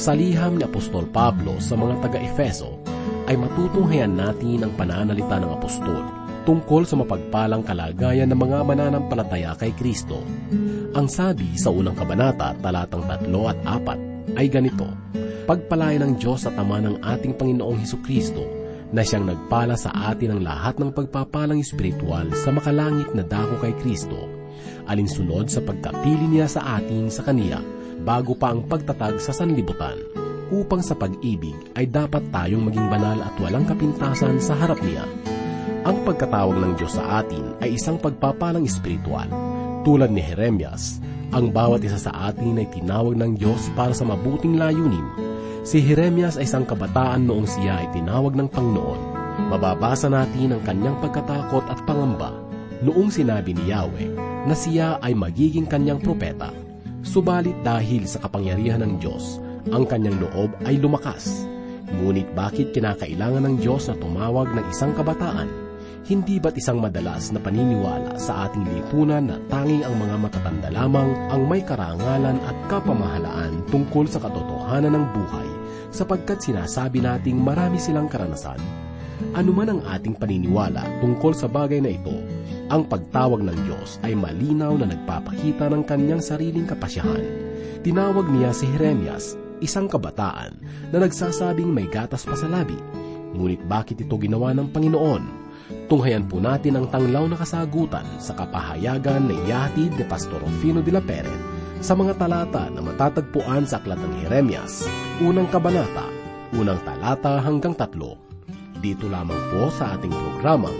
Sa liham ni Apostol Pablo sa mga taga-Efeso, ay matutunghayan natin ang pananalita ng apostol tungkol sa mapagpalang kalagayan ng mga mananampalataya kay Kristo. Ang sabi sa unang kabanata, talatang tatlo at apat, ay ganito, Pagpalayan ng Diyos at Ama ng ating Panginoong Heso Kristo, na siyang nagpala sa atin ang lahat ng pagpapalang espiritual sa makalangit na dako kay Kristo, alinsunod sa pagkapili niya sa atin sa Kaniya, bago pa ang pagtatag sa sanlibutan, upang sa pag-ibig ay dapat tayong maging banal at walang kapintasan sa harap niya. Ang pagkatawag ng Diyos sa atin ay isang pagpapalang espiritual. Tulad ni Jeremias, ang bawat isa sa atin ay tinawag ng Diyos para sa mabuting layunin. Si Jeremias ay isang kabataan noong siya ay tinawag ng Panginoon. Mababasa natin ang kanyang pagkatakot at pangamba noong sinabi ni Yahweh na siya ay magiging kanyang propeta. Subalit dahil sa kapangyarihan ng Diyos, ang kanyang loob ay lumakas. Ngunit bakit kinakailangan ng Diyos na tumawag ng isang kabataan? Hindi ba't isang madalas na paniniwala sa ating lipunan na tanging ang mga matatanda lamang ang may karangalan at kapamahalaan tungkol sa katotohanan ng buhay sapagkat sinasabi nating marami silang karanasan? Ano man ang ating paniniwala tungkol sa bagay na ito, ang pagtawag ng Diyos ay malinaw na nagpapakita ng kanyang sariling kapasyahan. Tinawag niya si Jeremias isang kabataan na nagsasabing may gatas pa sa labi. Ngunit bakit ito ginawa ng Panginoon? Tunghayan po natin ang tanglaw na kasagutan sa kapahayagan na iyahatid ni Pastor Rufino de la Peret sa mga talata na matatagpuan sa Aklat ng Jeremias, unang kabanata, unang talata hanggang tatlo. Dito lamang po sa ating programang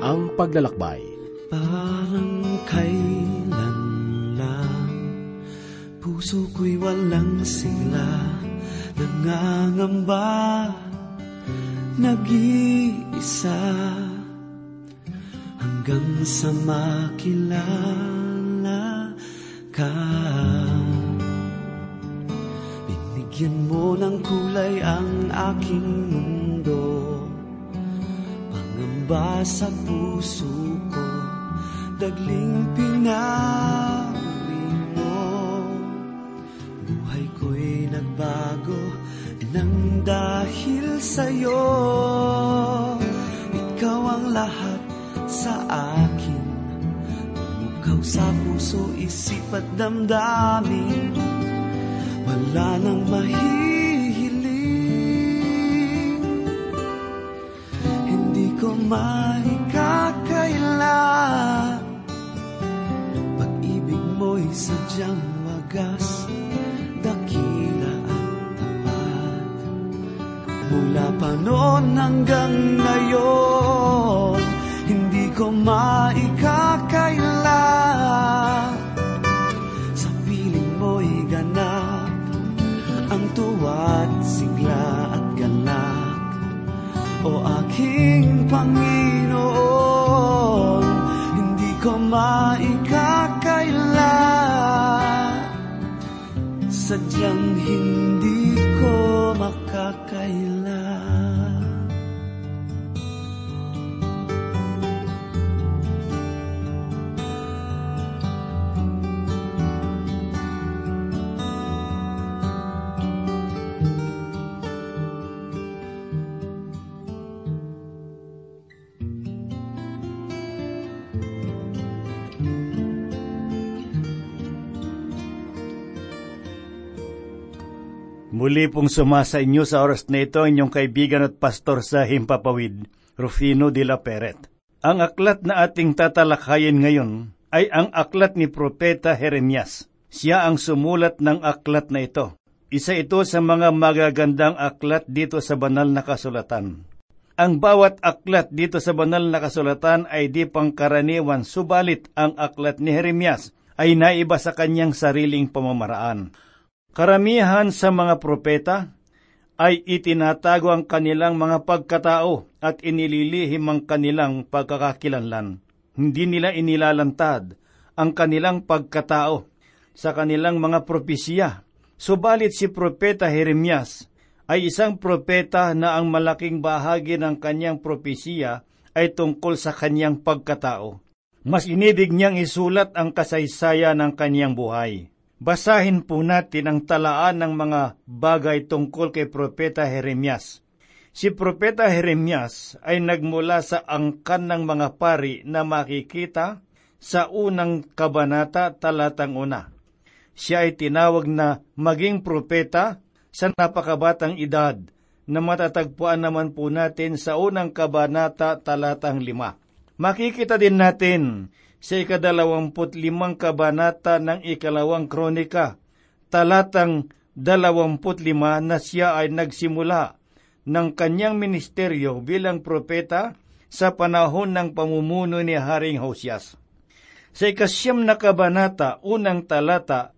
Ang Paglalakbay. Parang kailan lang Puso ko'y walang sigla. Nangangamba Nag-iisa. Hanggang sa makilala ka. Binigyan mo ng kulay ang aking mundo. Pangamba sa puso Dagling pinawi mo. Buhay ko'y nagbago Nang dahil sa'yo. Ikaw ang lahat sa akin. Umukaw sa puso, isip at damdamin Muli pong sumasa inyo sa oras na ito inyong kaibigan at pastor sa Himpapawid, Rufino de la Peret. Ang aklat na ating tatalakayin ngayon ay ang aklat ni Propeta Jeremias. Siya ang sumulat ng aklat na ito. Isa ito sa mga magagandang aklat dito sa banal na kasulatan. Ang bawat aklat dito sa banal na kasulatan ay di pangkaraniwan, subalit ang aklat ni Jeremias ay naiba sa kanyang sariling pamamaraan. Karamihan sa mga propeta ay itinatago ang kanilang mga pagkatao at inililihim ang kanilang pagkakakilanlan. Hindi nila inilalantad ang kanilang pagkatao sa kanilang mga propesya. Subalit si Propeta Jeremias ay isang propeta na ang malaking bahagi ng kanyang propesya ay tungkol sa kanyang pagkatao. Mas inidig niyang isulat ang kasaysayan ng kanyang buhay. Basahin po natin ang talaan ng mga bagay tungkol kay Propeta Jeremias. Si Propeta Jeremias ay nagmula sa angkan ng mga pari na makikita sa unang kabanata talatang una. Siya ay tinawag na maging propeta sa napakabatang edad na matatagpuan naman po natin sa unang kabanata talatang lima. Makikita din natin sa ikadalawamput limang kabanata ng ikalawang kronika, talatang dalawamput lima na siya ay nagsimula ng kanyang ministeryo bilang propeta sa panahon ng pamumuno ni Haring Hosias. Sa ikasyam na kabanata, unang talata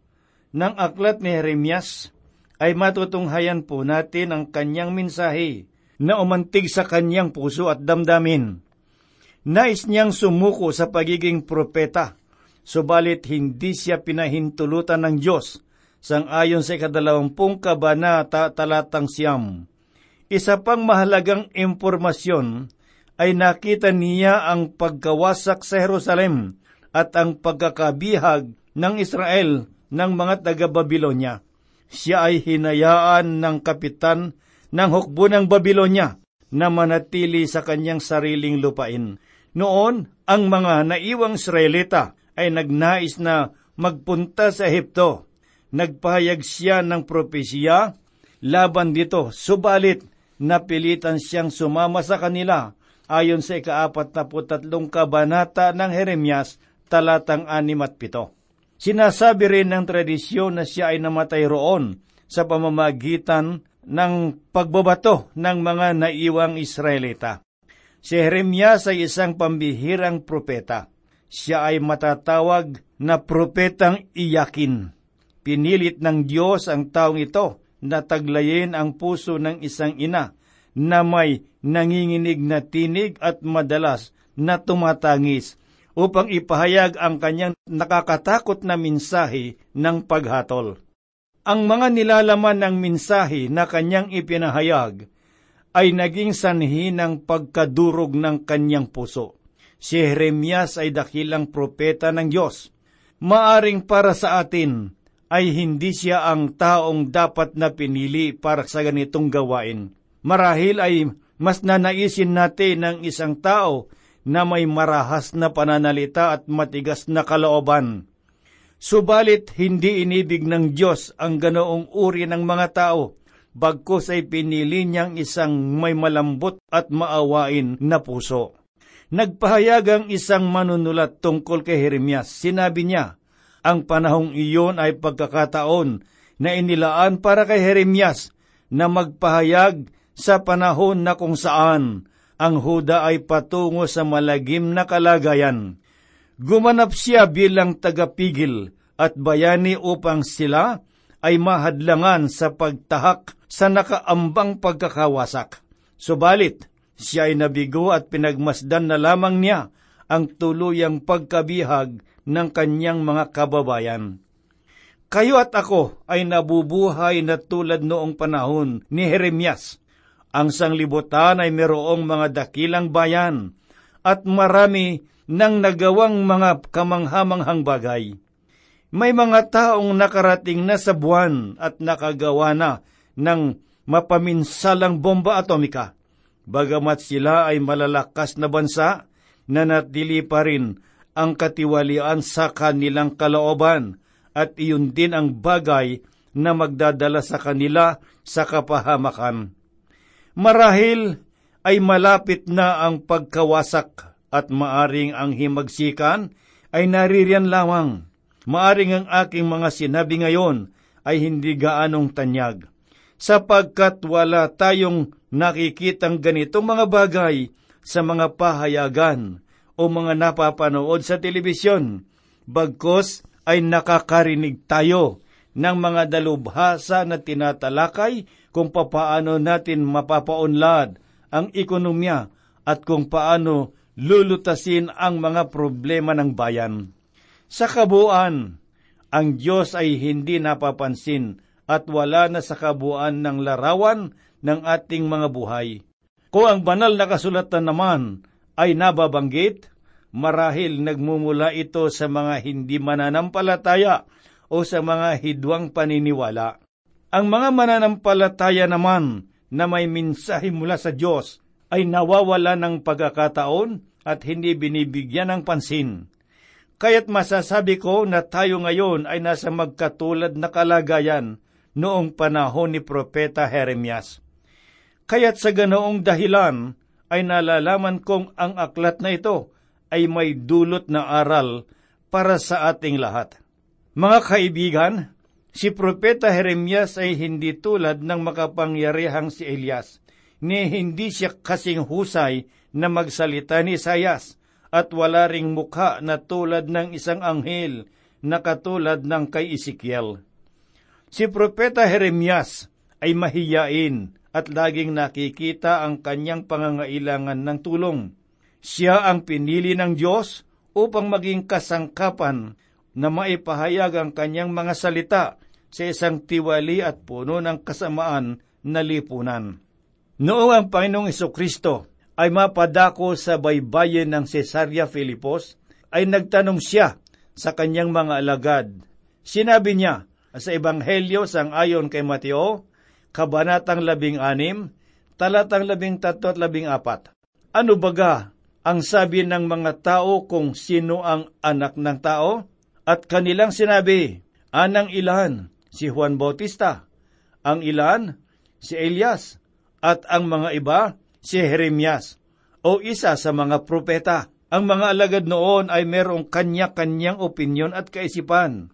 ng aklat ni Jeremias, ay matutunghayan po natin ang kanyang mensahe na umantig sa kanyang puso at damdamin Nais niyang sumuko sa pagiging propeta, subalit hindi siya pinahintulutan ng Diyos sang ayon sa ikadalawampung kabanata talatang siyam. Isa pang mahalagang impormasyon ay nakita niya ang pagkawasak sa Jerusalem at ang pagkakabihag ng Israel ng mga taga-Babilonya. Siya ay hinayaan ng kapitan ng hukbo ng Babilonya na manatili sa kanyang sariling lupain. Noon, ang mga naiwang Israelita ay nagnais na magpunta sa Ehipto. Nagpahayag siya ng propesya laban dito, subalit napilitan siyang sumama sa kanila ayon sa ikaapat na putatlong kabanata ng Jeremias, talatang anim at pito. Sinasabi rin ng tradisyon na siya ay namatay roon sa pamamagitan ng pagbabato ng mga naiwang Israelita. Si Jeremias ay isang pambihirang propeta. Siya ay matatawag na propetang iyakin. Pinilit ng Diyos ang taong ito na taglayin ang puso ng isang ina na may nanginginig na tinig at madalas na tumatangis upang ipahayag ang kanyang nakakatakot na minsahe ng paghatol. Ang mga nilalaman ng minsahe na kanyang ipinahayag ay naging sanhi ng pagkadurog ng kanyang puso. Si Jeremias ay dakilang propeta ng Diyos. Maaring para sa atin ay hindi siya ang taong dapat na pinili para sa ganitong gawain. Marahil ay mas nanaisin natin ng isang tao na may marahas na pananalita at matigas na kalooban. Subalit hindi inibig ng Diyos ang ganoong uri ng mga tao bagkos ay pinili niyang isang may malambot at maawain na puso. Nagpahayag ang isang manunulat tungkol kay Jeremias. Sinabi niya, ang panahong iyon ay pagkakataon na inilaan para kay Jeremias na magpahayag sa panahon na kung saan ang Huda ay patungo sa malagim na kalagayan. Gumanap siya bilang tagapigil at bayani upang sila ay mahadlangan sa pagtahak sa nakaambang pagkakawasak. Subalit, siya ay nabigo at pinagmasdan na lamang niya ang tuluyang pagkabihag ng kanyang mga kababayan. Kayo at ako ay nabubuhay na tulad noong panahon ni Jeremias. Ang sanglibutan ay merong mga dakilang bayan at marami nang nagawang mga kamanghamanghang bagay. May mga taong nakarating na sa buwan at nakagawa na ng mapaminsalang bomba atomika. Bagamat sila ay malalakas na bansa, nanatili pa rin ang katiwalian sa kanilang kalooban at iyon din ang bagay na magdadala sa kanila sa kapahamakan. Marahil ay malapit na ang pagkawasak at maaring ang himagsikan ay naririyan lamang maaring ang aking mga sinabi ngayon ay hindi gaanong tanyag, sapagkat wala tayong nakikitang ganitong mga bagay sa mga pahayagan o mga napapanood sa telebisyon, bagkos ay nakakarinig tayo ng mga dalubhasa na tinatalakay kung papaano natin mapapaunlad ang ekonomiya at kung paano lulutasin ang mga problema ng bayan. Sa kabuuan, ang Diyos ay hindi napapansin at wala na sa kabuuan ng larawan ng ating mga buhay. Kung ang banal na kasulatan naman ay nababanggit, marahil nagmumula ito sa mga hindi mananampalataya o sa mga hidwang paniniwala. Ang mga mananampalataya naman na may minsahe mula sa Diyos ay nawawala ng pagkakataon at hindi binibigyan ng pansin. Kaya't masasabi ko na tayo ngayon ay nasa magkatulad na kalagayan noong panahon ni Propeta Jeremias. Kaya't sa ganoong dahilan ay nalalaman kong ang aklat na ito ay may dulot na aral para sa ating lahat. Mga kaibigan, si Propeta Jeremias ay hindi tulad ng makapangyarihang si Elias, ni hindi siya kasing husay na magsalita ni Isayas at wala ring mukha na tulad ng isang anghel na katulad ng kay Ezekiel. Si Propeta Jeremias ay mahiyain at laging nakikita ang kanyang pangangailangan ng tulong. Siya ang pinili ng Diyos upang maging kasangkapan na maipahayag ang kanyang mga salita sa isang tiwali at puno ng kasamaan na lipunan. Noong ang Panginoong Kristo ay mapadako sa baybayin ng Cesarea Filipos, ay nagtanong siya sa kanyang mga alagad. Sinabi niya sa Ebanghelyo sang ayon kay Mateo, Kabanatang labing anim, talatang labing tatlo at labing apat. Ano baga ang sabi ng mga tao kung sino ang anak ng tao? At kanilang sinabi, Anang ilan, si Juan Bautista. Ang ilan, si Elias. At ang mga iba, si Jeremias. O isa sa mga propeta. Ang mga alagad noon ay merong kanya-kanyang opinyon at kaisipan.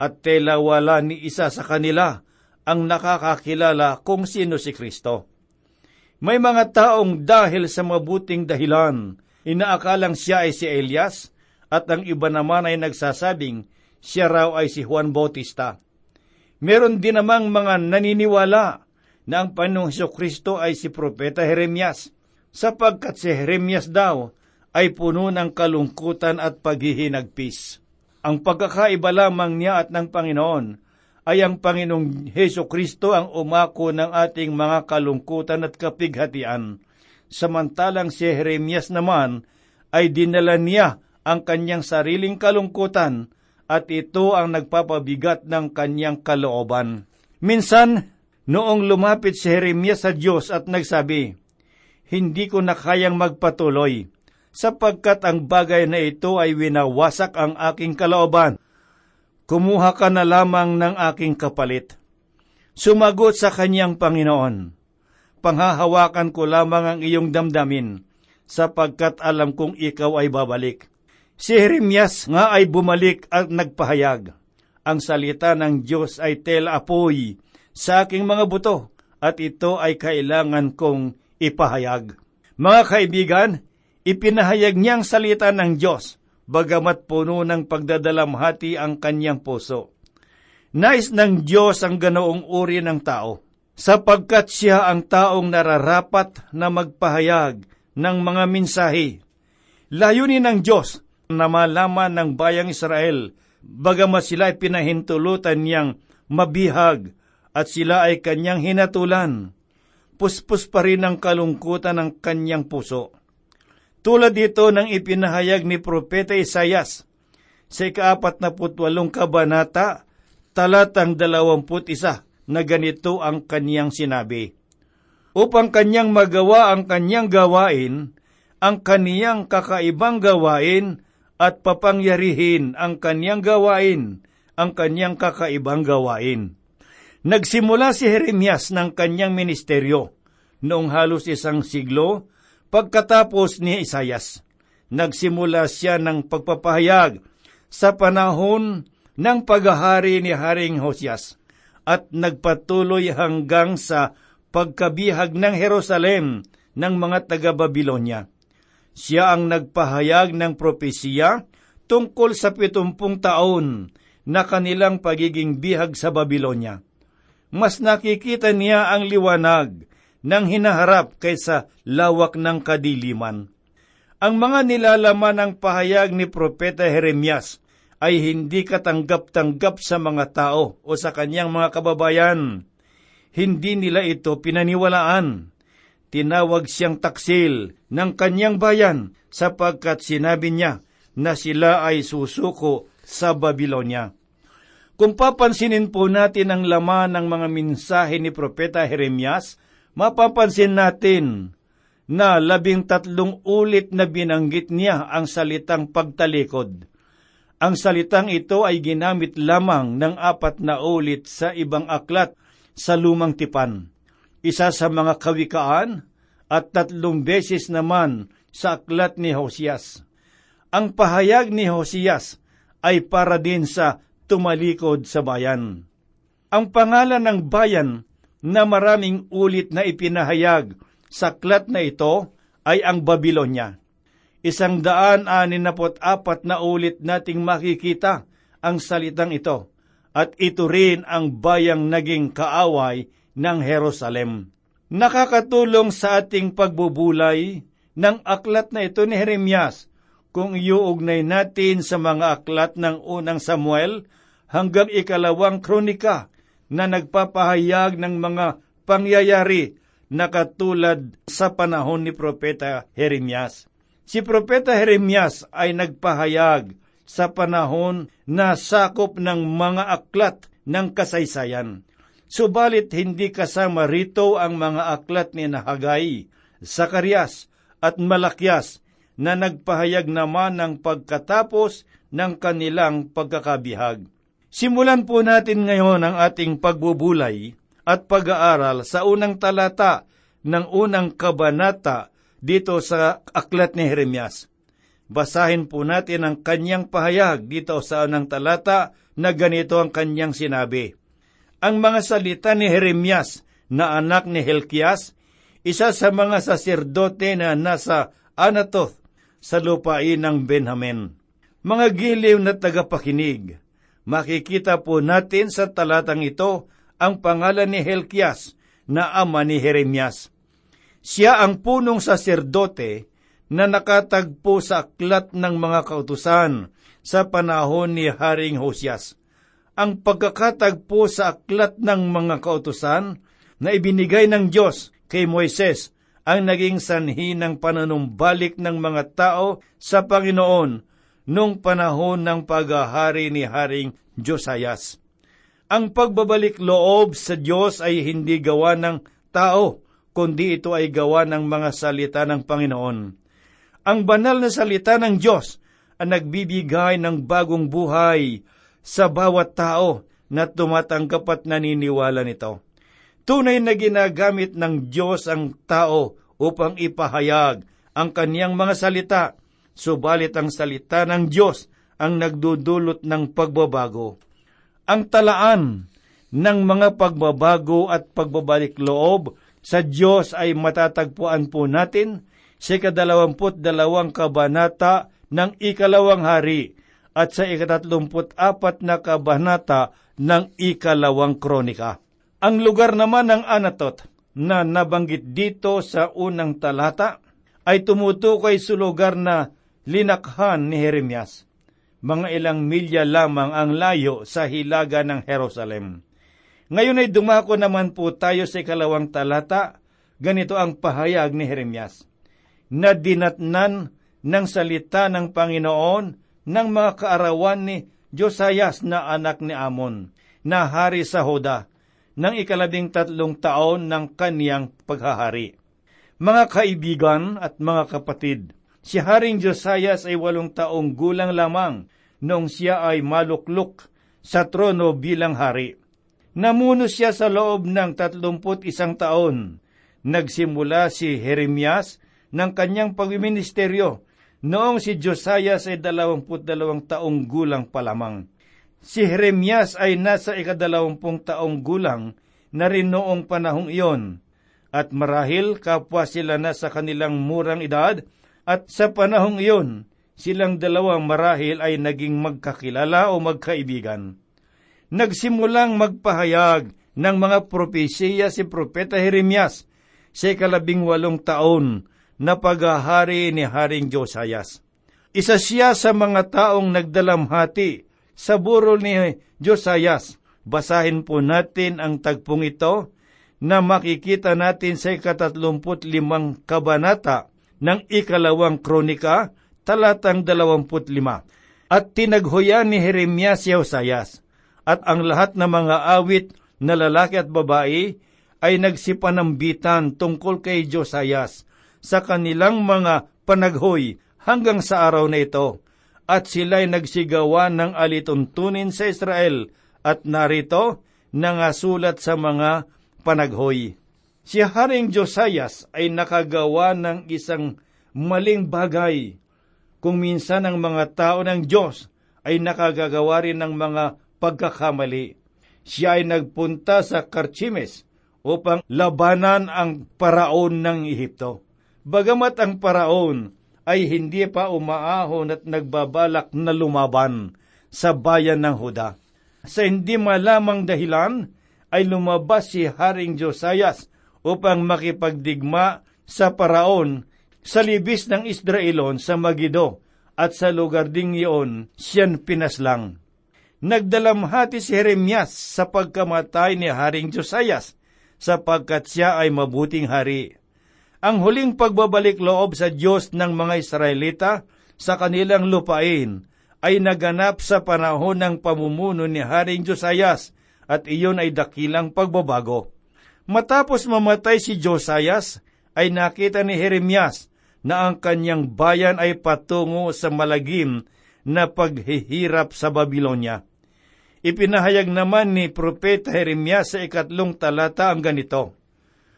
At tela wala ni isa sa kanila ang nakakakilala kung sino si Kristo. May mga taong dahil sa mabuting dahilan, inaakalang siya ay si Elias, at ang iba naman ay nagsasabing siya raw ay si Juan Bautista. Meron din namang mga naniniwala na ang Panginoong Kristo ay si Propeta Jeremias, sapagkat si Jeremias daw ay puno ng kalungkutan at paghihinagpis. Ang pagkakaiba lamang niya at ng Panginoon ay ang Panginoong Heso Kristo ang umako ng ating mga kalungkutan at kapighatian. Samantalang si Jeremias naman ay dinala niya ang kanyang sariling kalungkutan at ito ang nagpapabigat ng kanyang kalooban. Minsan, noong lumapit si Jeremias sa Diyos at nagsabi, Hindi ko na kayang magpatuloy, sapagkat ang bagay na ito ay winawasak ang aking kalooban. Kumuha ka na lamang ng aking kapalit. Sumagot sa kanyang Panginoon, Panghahawakan ko lamang ang iyong damdamin, sapagkat alam kong ikaw ay babalik Si Jeremias nga ay bumalik at nagpahayag. Ang salita ng Diyos ay tel apoy sa aking mga buto at ito ay kailangan kong ipahayag. Mga kaibigan, ipinahayag niyang salita ng Diyos, bagamat puno ng pagdadalamhati ang kanyang puso. Nais ng Diyos ang ganoong uri ng tao, sapagkat siya ang taong nararapat na magpahayag ng mga minsahe. Layunin ng Diyos na malaman ng bayang Israel, bagamat sila ay pinahintulutan niyang mabihag at sila ay kanyang hinatulan. Puspos pa rin ang kalungkutan ng kanyang puso. Tulad dito ng ipinahayag ni Propeta Isayas sa ikaapat na putwalong kabanata, talatang dalawamput isa na ganito ang kanyang sinabi. Upang kanyang magawa ang kanyang gawain, ang kaniyang kakaibang gawain at papangyarihin ang kanyang gawain, ang kanyang kakaibang gawain. Nagsimula si Jeremias ng kanyang ministeryo noong halos isang siglo pagkatapos ni Isayas. Nagsimula siya ng pagpapahayag sa panahon ng paghahari ni Haring Hosias at nagpatuloy hanggang sa pagkabihag ng Jerusalem ng mga taga-Babilonya. Siya ang nagpahayag ng propesiya tungkol sa pitumpung taon na kanilang pagiging bihag sa Babilonya. Mas nakikita niya ang liwanag ng hinaharap kaysa lawak ng kadiliman. Ang mga nilalaman ng pahayag ni Propeta Jeremias ay hindi katanggap-tanggap sa mga tao o sa kanyang mga kababayan. Hindi nila ito pinaniwalaan tinawag siyang taksil ng kanyang bayan sapagkat sinabi niya na sila ay susuko sa Babilonya. Kung papansinin po natin ang laman ng mga mensahe ni Propeta Jeremias, mapapansin natin na labing tatlong ulit na binanggit niya ang salitang pagtalikod. Ang salitang ito ay ginamit lamang ng apat na ulit sa ibang aklat sa lumang tipan. Isa sa mga kawikaan at tatlong beses naman sa aklat ni Hosias. Ang pahayag ni Hosias ay para din sa tumalikod sa bayan. Ang pangalan ng bayan na maraming ulit na ipinahayag sa klat na ito ay ang Babylonia. Isang daan anin apat na ulit nating makikita ang salitang ito at ito rin ang bayang naging kaaway ng Jerusalem. Nakakatulong sa ating pagbubulay ng aklat na ito ni Jeremias kung iuugnay natin sa mga aklat ng unang Samuel hanggang ikalawang kronika na nagpapahayag ng mga pangyayari na katulad sa panahon ni Propeta Jeremias. Si Propeta Jeremias ay nagpahayag sa panahon na sakop ng mga aklat ng kasaysayan. Subalit hindi kasama rito ang mga aklat ni Nahagay, Sakarias at Malakyas na nagpahayag naman ng pagkatapos ng kanilang pagkakabihag. Simulan po natin ngayon ang ating pagbubulay at pag-aaral sa unang talata ng unang kabanata dito sa aklat ni Jeremias. Basahin po natin ang kanyang pahayag dito sa unang talata na ganito ang kanyang sinabi. Ang mga salita ni Jeremias na anak ni Helkias, isa sa mga saserdote na nasa Anatoth sa lupain ng Benjamin. Mga giliw na tagapakinig, makikita po natin sa talatang ito ang pangalan ni Helkias na ama ni Jeremias. Siya ang punong saserdote na nakatagpo sa aklat ng mga kautusan sa panahon ni Haring Hosias. Ang pagkakatagpo sa aklat ng mga kautusan na ibinigay ng Diyos kay Moises ang naging sanhi ng pananumbalik ng mga tao sa Panginoon nung panahon ng paghahari ni Haring Josias. Ang pagbabalik loob sa Diyos ay hindi gawa ng tao, kundi ito ay gawa ng mga salita ng Panginoon. Ang banal na salita ng Diyos ang nagbibigay ng bagong buhay sa bawat tao na tumatanggap at naniniwala nito. Tunay na ginagamit ng Diyos ang tao upang ipahayag ang kaniyang mga salita, subalit ang salita ng Diyos ang nagdudulot ng pagbabago. Ang talaan ng mga pagbabago at pagbabalik loob sa Diyos ay matatagpuan po natin sa ikadalawamput dalawang kabanata ng ikalawang hari at sa ikatatlumput apat na kabanata ng ikalawang kronika. Ang lugar naman ng Anatot na nabanggit dito sa unang talata ay tumutukoy sa lugar na linakhan ni Jeremias. Mga ilang milya lamang ang layo sa hilaga ng Jerusalem. Ngayon ay dumako naman po tayo sa ikalawang talata. Ganito ang pahayag ni Jeremias. Na dinatnan ng salita ng Panginoon ng mga kaarawan ni Josias na anak ni Amon, na hari sa Hoda, ng ikalabing tatlong taon ng kaniyang paghahari. Mga kaibigan at mga kapatid, si Haring Josias ay walong taong gulang lamang noong siya ay maluklok sa trono bilang hari. Namuno siya sa loob ng tatlumput isang taon. Nagsimula si Jeremias ng kanyang pagministeryo noong si Josias ay dalawamput dalawang taong gulang pa lamang. Si Jeremias ay nasa ikadalawampung taong gulang na rin noong panahong iyon, at marahil kapwa sila na sa kanilang murang edad, at sa panahong iyon, silang dalawang marahil ay naging magkakilala o magkaibigan. Nagsimulang magpahayag ng mga propesiya si Propeta Jeremias sa ikalabing walong taon na paghahari ni Haring Josias. Isa siya sa mga taong nagdalamhati sa burol ni Josias. Basahin po natin ang tagpong ito na makikita natin sa ikatatlumput limang kabanata ng ikalawang kronika, talatang dalawamput lima. At tinaghoyan ni Jeremias si Josias, at ang lahat ng mga awit na lalaki at babae ay nagsipanambitan tungkol kay Josias sa kanilang mga panaghoy hanggang sa araw na ito, at sila'y nagsigawa ng alituntunin sa Israel, at narito, nangasulat sa mga panaghoy. Si Haring Josias ay nakagawa ng isang maling bagay. Kung minsan ang mga tao ng Diyos ay nakagagawa rin ng mga pagkakamali. Siya ay nagpunta sa Karchimes upang labanan ang paraon ng Ehipto. Bagamat ang paraon ay hindi pa umaahon at nagbabalak na lumaban sa bayan ng Huda. Sa hindi malamang dahilan ay lumabas si Haring Josias upang makipagdigma sa paraon sa libis ng Israelon sa Magido at sa lugar ding iyon siyan pinaslang. Nagdalamhati si Jeremias sa pagkamatay ni Haring Josias sapagkat siya ay mabuting hari. Ang huling pagbabalik loob sa Diyos ng mga Israelita sa kanilang lupain ay naganap sa panahon ng pamumuno ni Haring Josias at iyon ay dakilang pagbabago. Matapos mamatay si Josias, ay nakita ni Jeremias na ang kanyang bayan ay patungo sa malagim na paghihirap sa Babylonia. Ipinahayag naman ni Propeta Jeremias sa ikatlong talata ang ganito,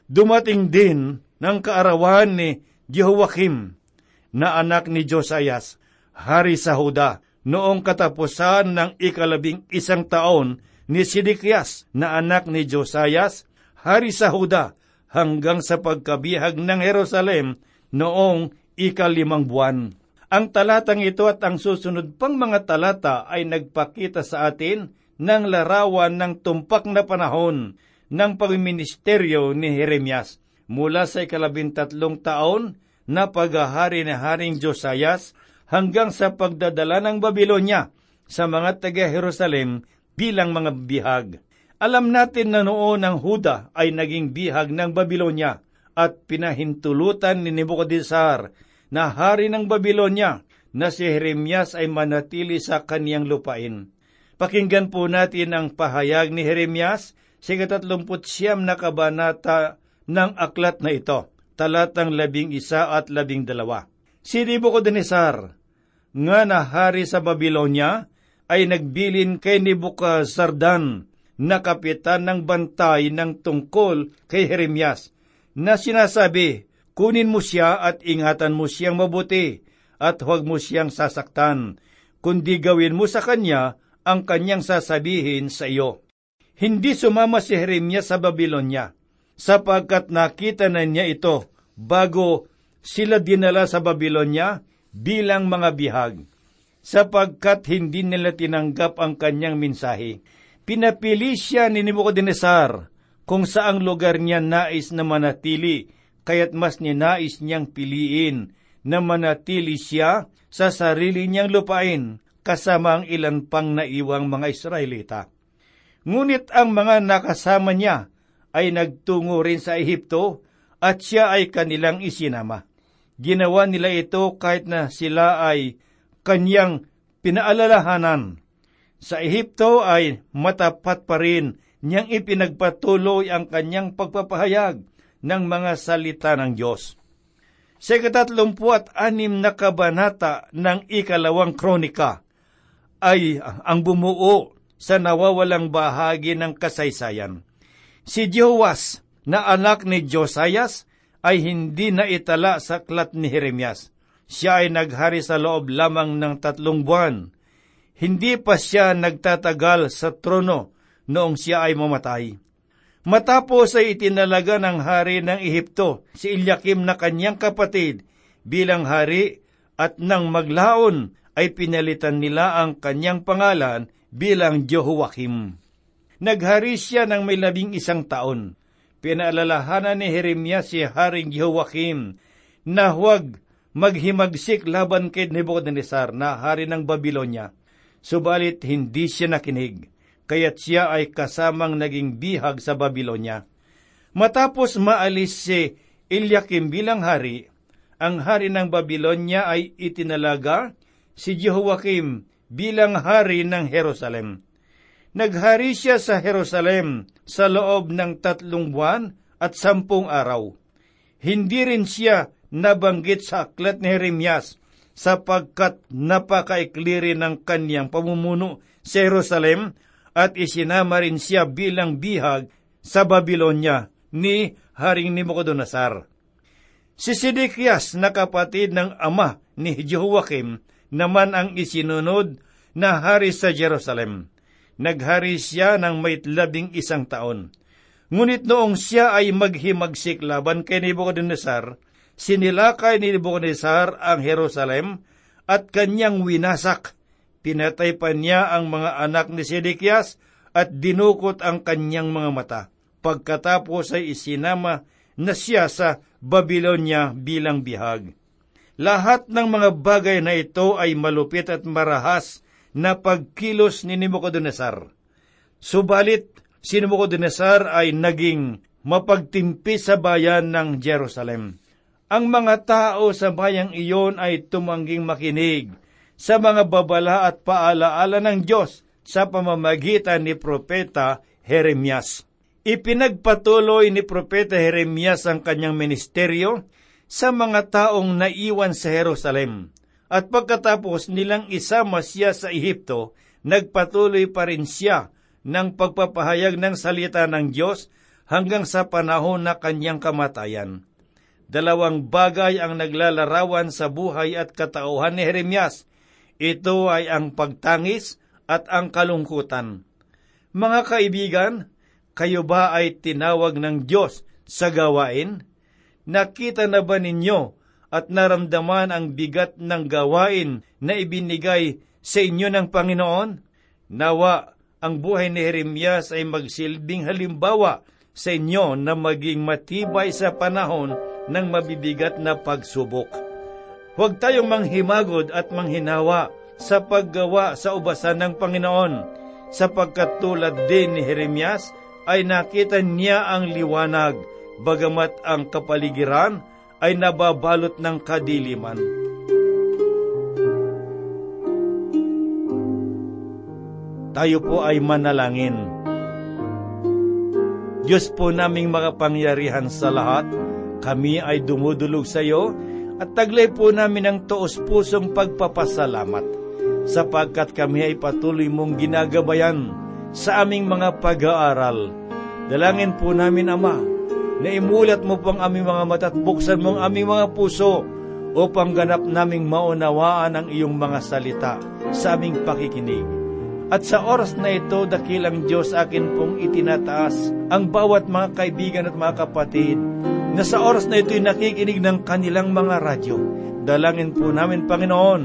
Dumating din ng kaarawan ni Jehoiakim na anak ni Josias, hari sa Huda, noong katapusan ng ikalabing isang taon ni Sidikias na anak ni Josias, hari sa Huda, hanggang sa pagkabihag ng Jerusalem noong ikalimang buwan. Ang talatang ito at ang susunod pang mga talata ay nagpakita sa atin ng larawan ng tumpak na panahon ng pagministeryo ni Jeremias mula sa ikalabintatlong taon na paghahari ni Haring Josias hanggang sa pagdadala ng Babylonia sa mga taga-Jerusalem bilang mga bihag. Alam natin na noon ang Huda ay naging bihag ng Babylonia at pinahintulutan ni Nebuchadnezzar na hari ng Babylonia na si Jeremias ay manatili sa kaniyang lupain. Pakinggan po natin ang pahayag ni Jeremias sa katatlumput siyam na kabanata ng aklat na ito, talatang labing isa at labing dalawa. Si Nebuchadnezzar, nga na hari sa Babylonia, ay nagbilin kay Nebuchadnezzardan na kapitan ng bantay ng tungkol kay Jeremias, na sinasabi, kunin mo siya at ingatan mo siyang mabuti, at huwag mo siyang sasaktan, kundi gawin mo sa kanya ang kanyang sasabihin sa iyo. Hindi sumama si Jeremias sa Babylonia, sapagkat nakita na niya ito bago sila dinala sa Babylonia bilang mga bihag, sapagkat hindi nila tinanggap ang kanyang mensahe. Pinapili siya ni Nebuchadnezzar kung saang lugar niya nais na manatili, kaya't mas ninais niyang piliin na manatili siya sa sarili niyang lupain kasama ang ilan pang naiwang mga Israelita. Ngunit ang mga nakasama niya ay nagtungo rin sa Ehipto at siya ay kanilang isinama. Ginawa nila ito kahit na sila ay kanyang pinaalalahanan. Sa Ehipto ay matapat pa rin niyang ipinagpatuloy ang kanyang pagpapahayag ng mga salita ng Diyos. Sa katatlumpu at anim na kabanata ng ikalawang kronika ay ang bumuo sa nawawalang bahagi ng kasaysayan. Si Jehoas na anak ni Josias ay hindi na itala sa klat ni Jeremias. Siya ay naghari sa loob lamang ng tatlong buwan. Hindi pa siya nagtatagal sa trono noong siya ay mamatay. Matapos ay itinalaga ng hari ng Ehipto si Ilyakim na kanyang kapatid bilang hari at nang maglaon ay pinalitan nila ang kanyang pangalan bilang Jehoiakim. Naghari siya ng may labing isang taon. Pinaalalahanan ni Jeremias si Haring Jehoiakim na huwag maghimagsik laban kay Nebuchadnezzar na hari ng Babylonia. Subalit hindi siya nakinig kaya't siya ay kasamang naging bihag sa Babylonia. Matapos maalis si Eliakim bilang hari, ang hari ng Babylonia ay itinalaga si Jehoiakim bilang hari ng Jerusalem. Naghari siya sa Jerusalem sa loob ng tatlong buwan at sampung araw. Hindi rin siya nabanggit sa aklat ni Jeremias sapagkat napakaikli rin ng kanyang pamumuno sa Jerusalem at isinama rin siya bilang bihag sa Babylonia ni Haring Nebuchadnezzar. Si Sidikias na kapatid ng ama ni Jehoiakim naman ang isinunod na hari sa Jerusalem. Naghari siya ng may labing isang taon. Ngunit noong siya ay maghimagsik laban kay Nebuchadnezzar, sinilakay ni Nebuchadnezzar ang Jerusalem at kanyang winasak. Pinatay pa niya ang mga anak ni Sidikias at dinukot ang kanyang mga mata. Pagkatapos ay isinama na siya sa Babylonia bilang bihag. Lahat ng mga bagay na ito ay malupit at marahas na pagkilos ni Nebuchadnezzar. Subalit, si Nebuchadnezzar ay naging mapagtimpi sa bayan ng Jerusalem. Ang mga tao sa bayang iyon ay tumangging makinig sa mga babala at paalaala ng Diyos sa pamamagitan ni Propeta Jeremias. Ipinagpatuloy ni Propeta Jeremias ang kanyang ministeryo sa mga taong naiwan sa Jerusalem. At pagkatapos nilang isama siya sa Ehipto, nagpatuloy pa rin siya ng pagpapahayag ng salita ng Diyos hanggang sa panahon na kanyang kamatayan. Dalawang bagay ang naglalarawan sa buhay at katauhan ni Jeremias. Ito ay ang pagtangis at ang kalungkutan. Mga kaibigan, kayo ba ay tinawag ng Diyos sa gawain? Nakita na ba ninyo at naramdaman ang bigat ng gawain na ibinigay sa inyo ng Panginoon? Nawa, ang buhay ni Jeremias ay magsilbing halimbawa sa inyo na maging matibay sa panahon ng mabibigat na pagsubok. Huwag tayong manghimagod at manghinawa sa paggawa sa ubasan ng Panginoon, sapagkat tulad din ni Jeremias, ay nakita niya ang liwanag, bagamat ang kapaligiran ay nababalot ng kadiliman. Tayo po ay manalangin. Diyos po naming makapangyarihan sa lahat, kami ay dumudulog sa iyo at taglay po namin ang tuos pusong pagpapasalamat sapagkat kami ay patuloy mong ginagabayan sa aming mga pag-aaral. Dalangin po namin, Ama, na imulat mo pang aming mga mata at buksan mo ang aming mga puso upang ganap naming maunawaan ang iyong mga salita sa aming pakikinig. At sa oras na ito, dakilang Diyos akin pong itinataas ang bawat mga kaibigan at mga kapatid na sa oras na ito'y nakikinig ng kanilang mga radyo. Dalangin po namin, Panginoon,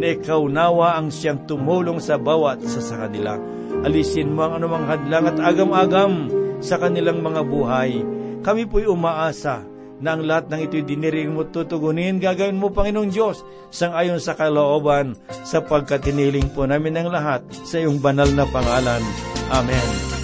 na ikaw nawa ang siyang tumulong sa bawat isa sa kanila. Alisin mo ang anumang hadlang at agam-agam sa kanilang mga buhay. Kami po'y umaasa na ang lahat ng ito'y diniring mo tutugunin, gagawin mo, Panginoong Diyos, sang ayon sa kalooban, sapagkat hiniling po namin ang lahat sa iyong banal na pangalan. Amen.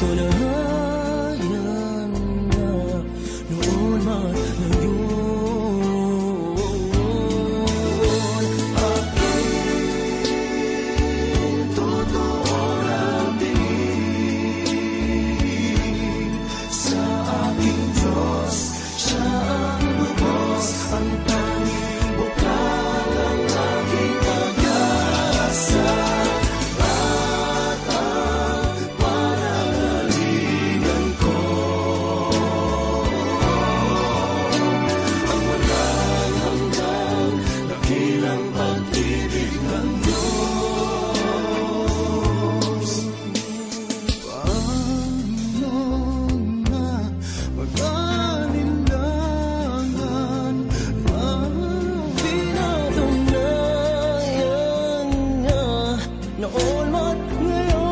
to know. hol van,